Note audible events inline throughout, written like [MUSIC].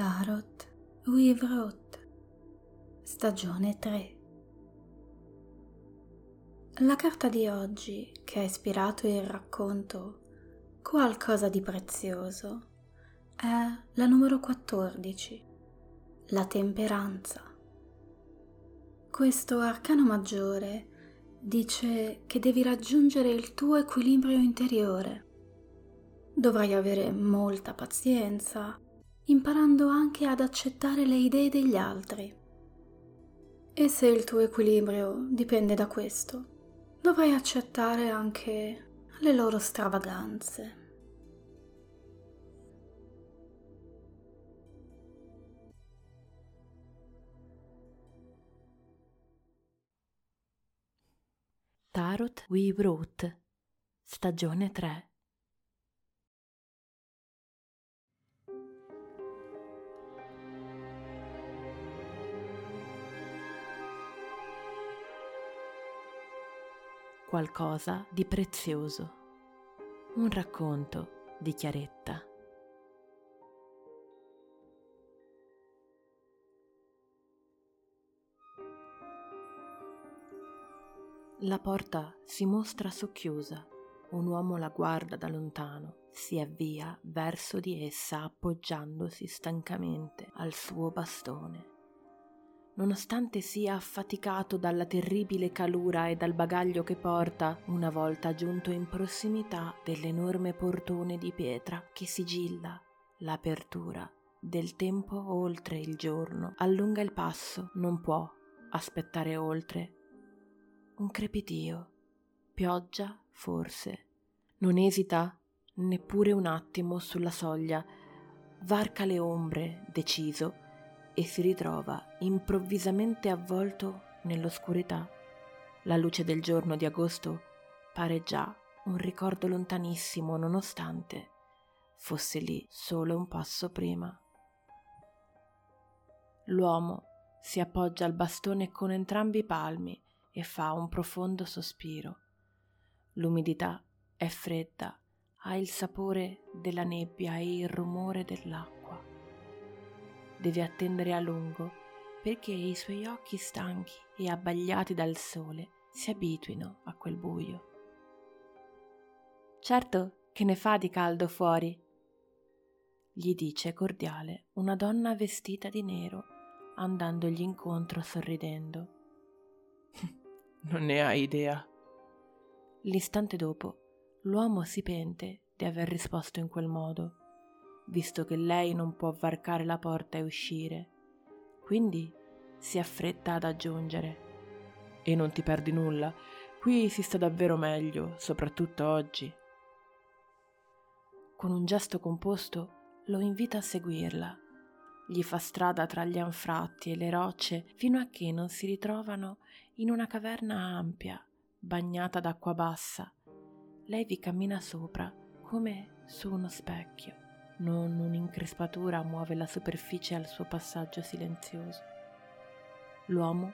Tarot Weavrot Stagione 3 La carta di oggi che ha ispirato il racconto Qualcosa di prezioso è la numero 14, la temperanza. Questo arcano maggiore dice che devi raggiungere il tuo equilibrio interiore. Dovrai avere molta pazienza imparando anche ad accettare le idee degli altri. E se il tuo equilibrio dipende da questo, dovrai accettare anche le loro stravaganze. Tarot We Wrote, stagione 3 qualcosa di prezioso. Un racconto di Chiaretta. La porta si mostra socchiusa. Un uomo la guarda da lontano, si avvia verso di essa appoggiandosi stancamente al suo bastone nonostante sia affaticato dalla terribile calura e dal bagaglio che porta, una volta giunto in prossimità dell'enorme portone di pietra che sigilla l'apertura del tempo oltre il giorno, allunga il passo, non può aspettare oltre. Un crepitio, pioggia forse. Non esita neppure un attimo sulla soglia, varca le ombre, deciso, e si ritrova improvvisamente avvolto nell'oscurità. La luce del giorno di agosto pare già un ricordo lontanissimo nonostante fosse lì solo un passo prima. L'uomo si appoggia al bastone con entrambi i palmi e fa un profondo sospiro. L'umidità è fredda, ha il sapore della nebbia e il rumore dell'acqua deve attendere a lungo perché i suoi occhi stanchi e abbagliati dal sole si abituino a quel buio. Certo che ne fa di caldo fuori, gli dice cordiale una donna vestita di nero, andandogli incontro sorridendo. [LAUGHS] non ne hai idea. L'istante dopo, l'uomo si pente di aver risposto in quel modo visto che lei non può varcare la porta e uscire. Quindi si affretta ad aggiungere. E non ti perdi nulla, qui si sta davvero meglio, soprattutto oggi. Con un gesto composto lo invita a seguirla. Gli fa strada tra gli anfratti e le rocce fino a che non si ritrovano in una caverna ampia, bagnata d'acqua bassa. Lei vi cammina sopra come su uno specchio non un'increspatura muove la superficie al suo passaggio silenzioso. L'uomo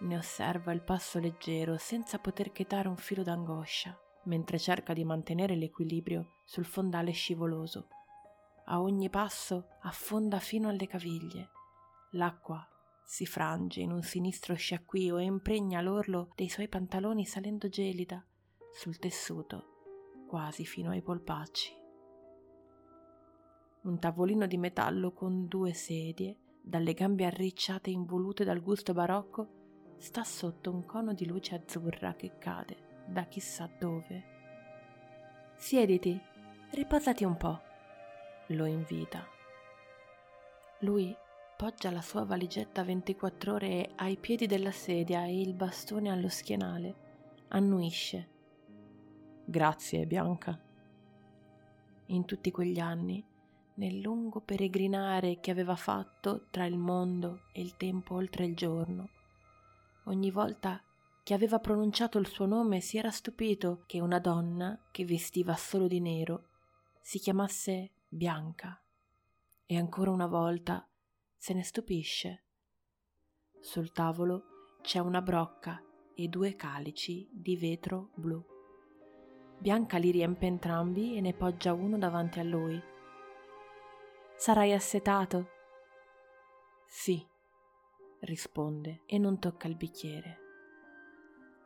ne osserva il passo leggero senza poter chetare un filo d'angoscia, mentre cerca di mantenere l'equilibrio sul fondale scivoloso. A ogni passo affonda fino alle caviglie. L'acqua si frange in un sinistro sciacquio e impregna l'orlo dei suoi pantaloni salendo gelida sul tessuto, quasi fino ai polpacci un tavolino di metallo con due sedie, dalle gambe arricciate e involute dal gusto barocco, sta sotto un cono di luce azzurra che cade da chissà dove. Siediti, riposati un po', lo invita. Lui poggia la sua valigetta 24 ore ai piedi della sedia e il bastone allo schienale. Annuisce. Grazie, Bianca. In tutti quegli anni nel lungo peregrinare che aveva fatto tra il mondo e il tempo oltre il giorno. Ogni volta che aveva pronunciato il suo nome si era stupito che una donna che vestiva solo di nero si chiamasse Bianca. E ancora una volta se ne stupisce. Sul tavolo c'è una brocca e due calici di vetro blu. Bianca li riempie entrambi e ne poggia uno davanti a lui Sarai assetato? Sì, risponde e non tocca il bicchiere.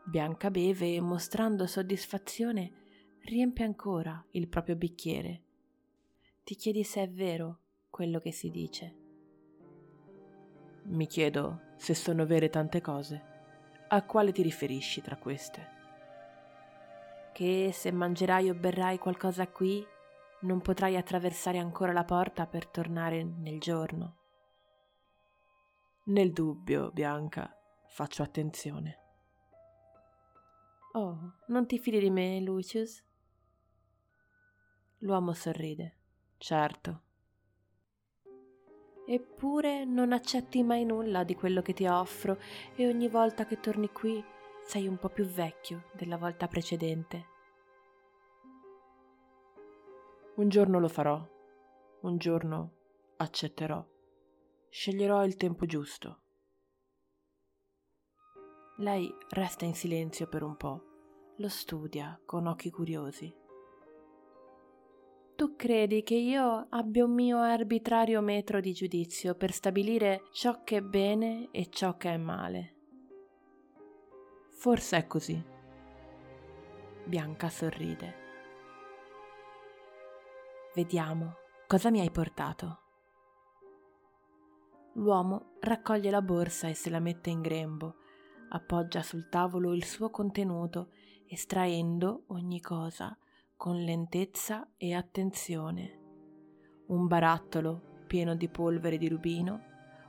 Bianca beve e mostrando soddisfazione riempie ancora il proprio bicchiere. Ti chiedi se è vero quello che si dice. Mi chiedo se sono vere tante cose. A quale ti riferisci tra queste? Che se mangerai o berrai qualcosa qui, non potrai attraversare ancora la porta per tornare nel giorno. Nel dubbio, Bianca, faccio attenzione. Oh, non ti fidi di me, Lucius? L'uomo sorride. Certo. Eppure non accetti mai nulla di quello che ti offro e ogni volta che torni qui sei un po' più vecchio della volta precedente. Un giorno lo farò, un giorno accetterò, sceglierò il tempo giusto. Lei resta in silenzio per un po', lo studia con occhi curiosi. Tu credi che io abbia un mio arbitrario metro di giudizio per stabilire ciò che è bene e ciò che è male? Forse è così. Bianca sorride. Vediamo cosa mi hai portato. L'uomo raccoglie la borsa e se la mette in grembo, appoggia sul tavolo il suo contenuto, estraendo ogni cosa con lentezza e attenzione. Un barattolo pieno di polvere di rubino,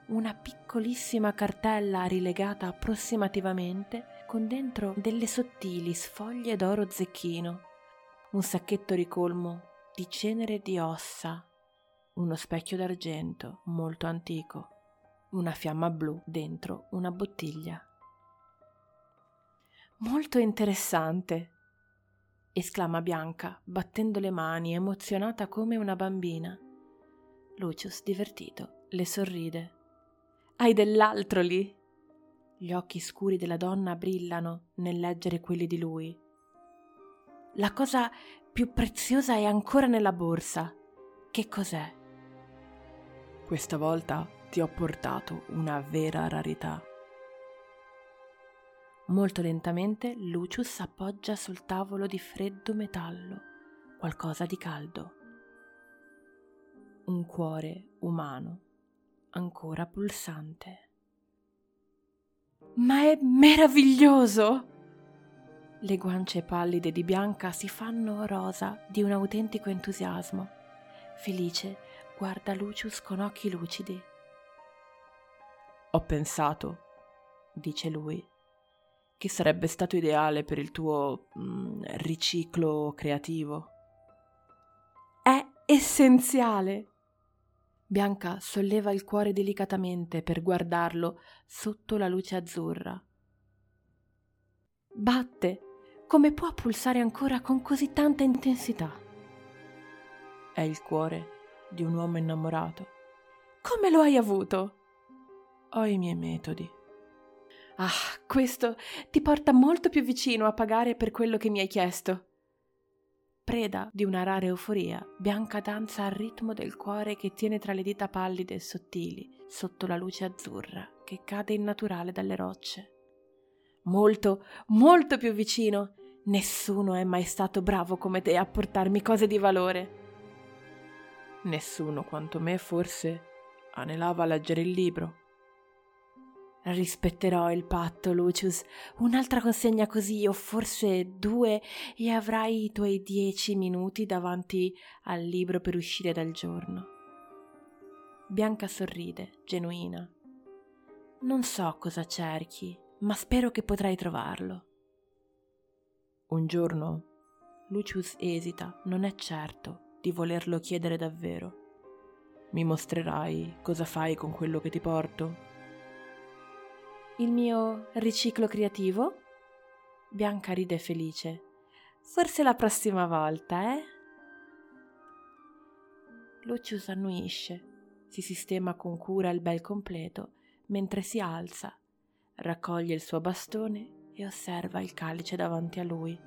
una piccolissima cartella rilegata approssimativamente con dentro delle sottili sfoglie d'oro zecchino, un sacchetto ricolmo di cenere di ossa, uno specchio d'argento molto antico, una fiamma blu dentro una bottiglia. Molto interessante, esclama Bianca, battendo le mani, emozionata come una bambina. Lucius, divertito, le sorride. Hai dell'altro lì? Gli occhi scuri della donna brillano nel leggere quelli di lui. La cosa più preziosa è ancora nella borsa. Che cos'è? Questa volta ti ho portato una vera rarità. Molto lentamente Lucius appoggia sul tavolo di freddo metallo qualcosa di caldo. Un cuore umano, ancora pulsante. Ma è meraviglioso! Le guance pallide di Bianca si fanno rosa di un autentico entusiasmo. Felice guarda Lucius con occhi lucidi. Ho pensato, dice lui, che sarebbe stato ideale per il tuo mm, riciclo creativo. È essenziale. Bianca solleva il cuore delicatamente per guardarlo sotto la luce azzurra. Batte. Come può pulsare ancora con così tanta intensità? È il cuore di un uomo innamorato. Come lo hai avuto? Ho i miei metodi. Ah, questo ti porta molto più vicino a pagare per quello che mi hai chiesto. Preda di una rara euforia, Bianca danza al ritmo del cuore che tiene tra le dita pallide e sottili, sotto la luce azzurra che cade innaturale dalle rocce. Molto, molto più vicino. Nessuno è mai stato bravo come te a portarmi cose di valore. Nessuno quanto me forse anelava a leggere il libro Rispetterò il patto, Lucius. Un'altra consegna così, o forse due, e avrai i tuoi dieci minuti davanti al libro per uscire dal giorno. Bianca sorride, genuina. Non so cosa cerchi, ma spero che potrai trovarlo. Un giorno Lucius esita, non è certo di volerlo chiedere davvero. Mi mostrerai cosa fai con quello che ti porto? il mio riciclo creativo? Bianca ride felice. Forse la prossima volta, eh? Lucius annuisce, si sistema con cura il bel completo, mentre si alza, raccoglie il suo bastone e osserva il calice davanti a lui.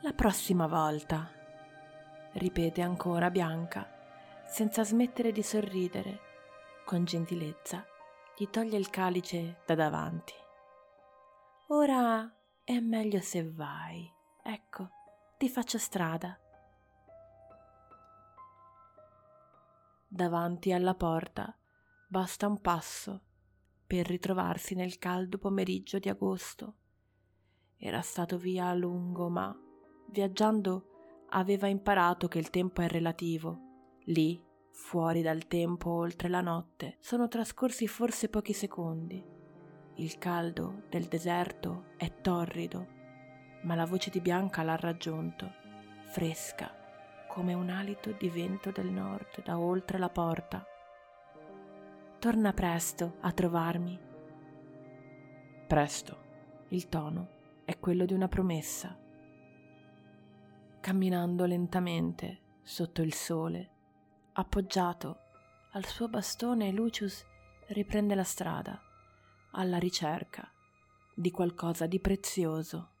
La prossima volta, ripete ancora Bianca, senza smettere di sorridere con gentilezza, gli toglie il calice da davanti. Ora è meglio se vai. Ecco, ti faccio strada. Davanti alla porta basta un passo per ritrovarsi nel caldo pomeriggio di agosto. Era stato via a lungo, ma viaggiando aveva imparato che il tempo è relativo. Lì, fuori dal tempo oltre la notte, sono trascorsi forse pochi secondi. Il caldo del deserto è torrido, ma la voce di Bianca l'ha raggiunto, fresca come un alito di vento del nord da oltre la porta. Torna presto a trovarmi. Presto. Il tono è quello di una promessa. Camminando lentamente sotto il sole, appoggiato al suo bastone, Lucius riprende la strada alla ricerca di qualcosa di prezioso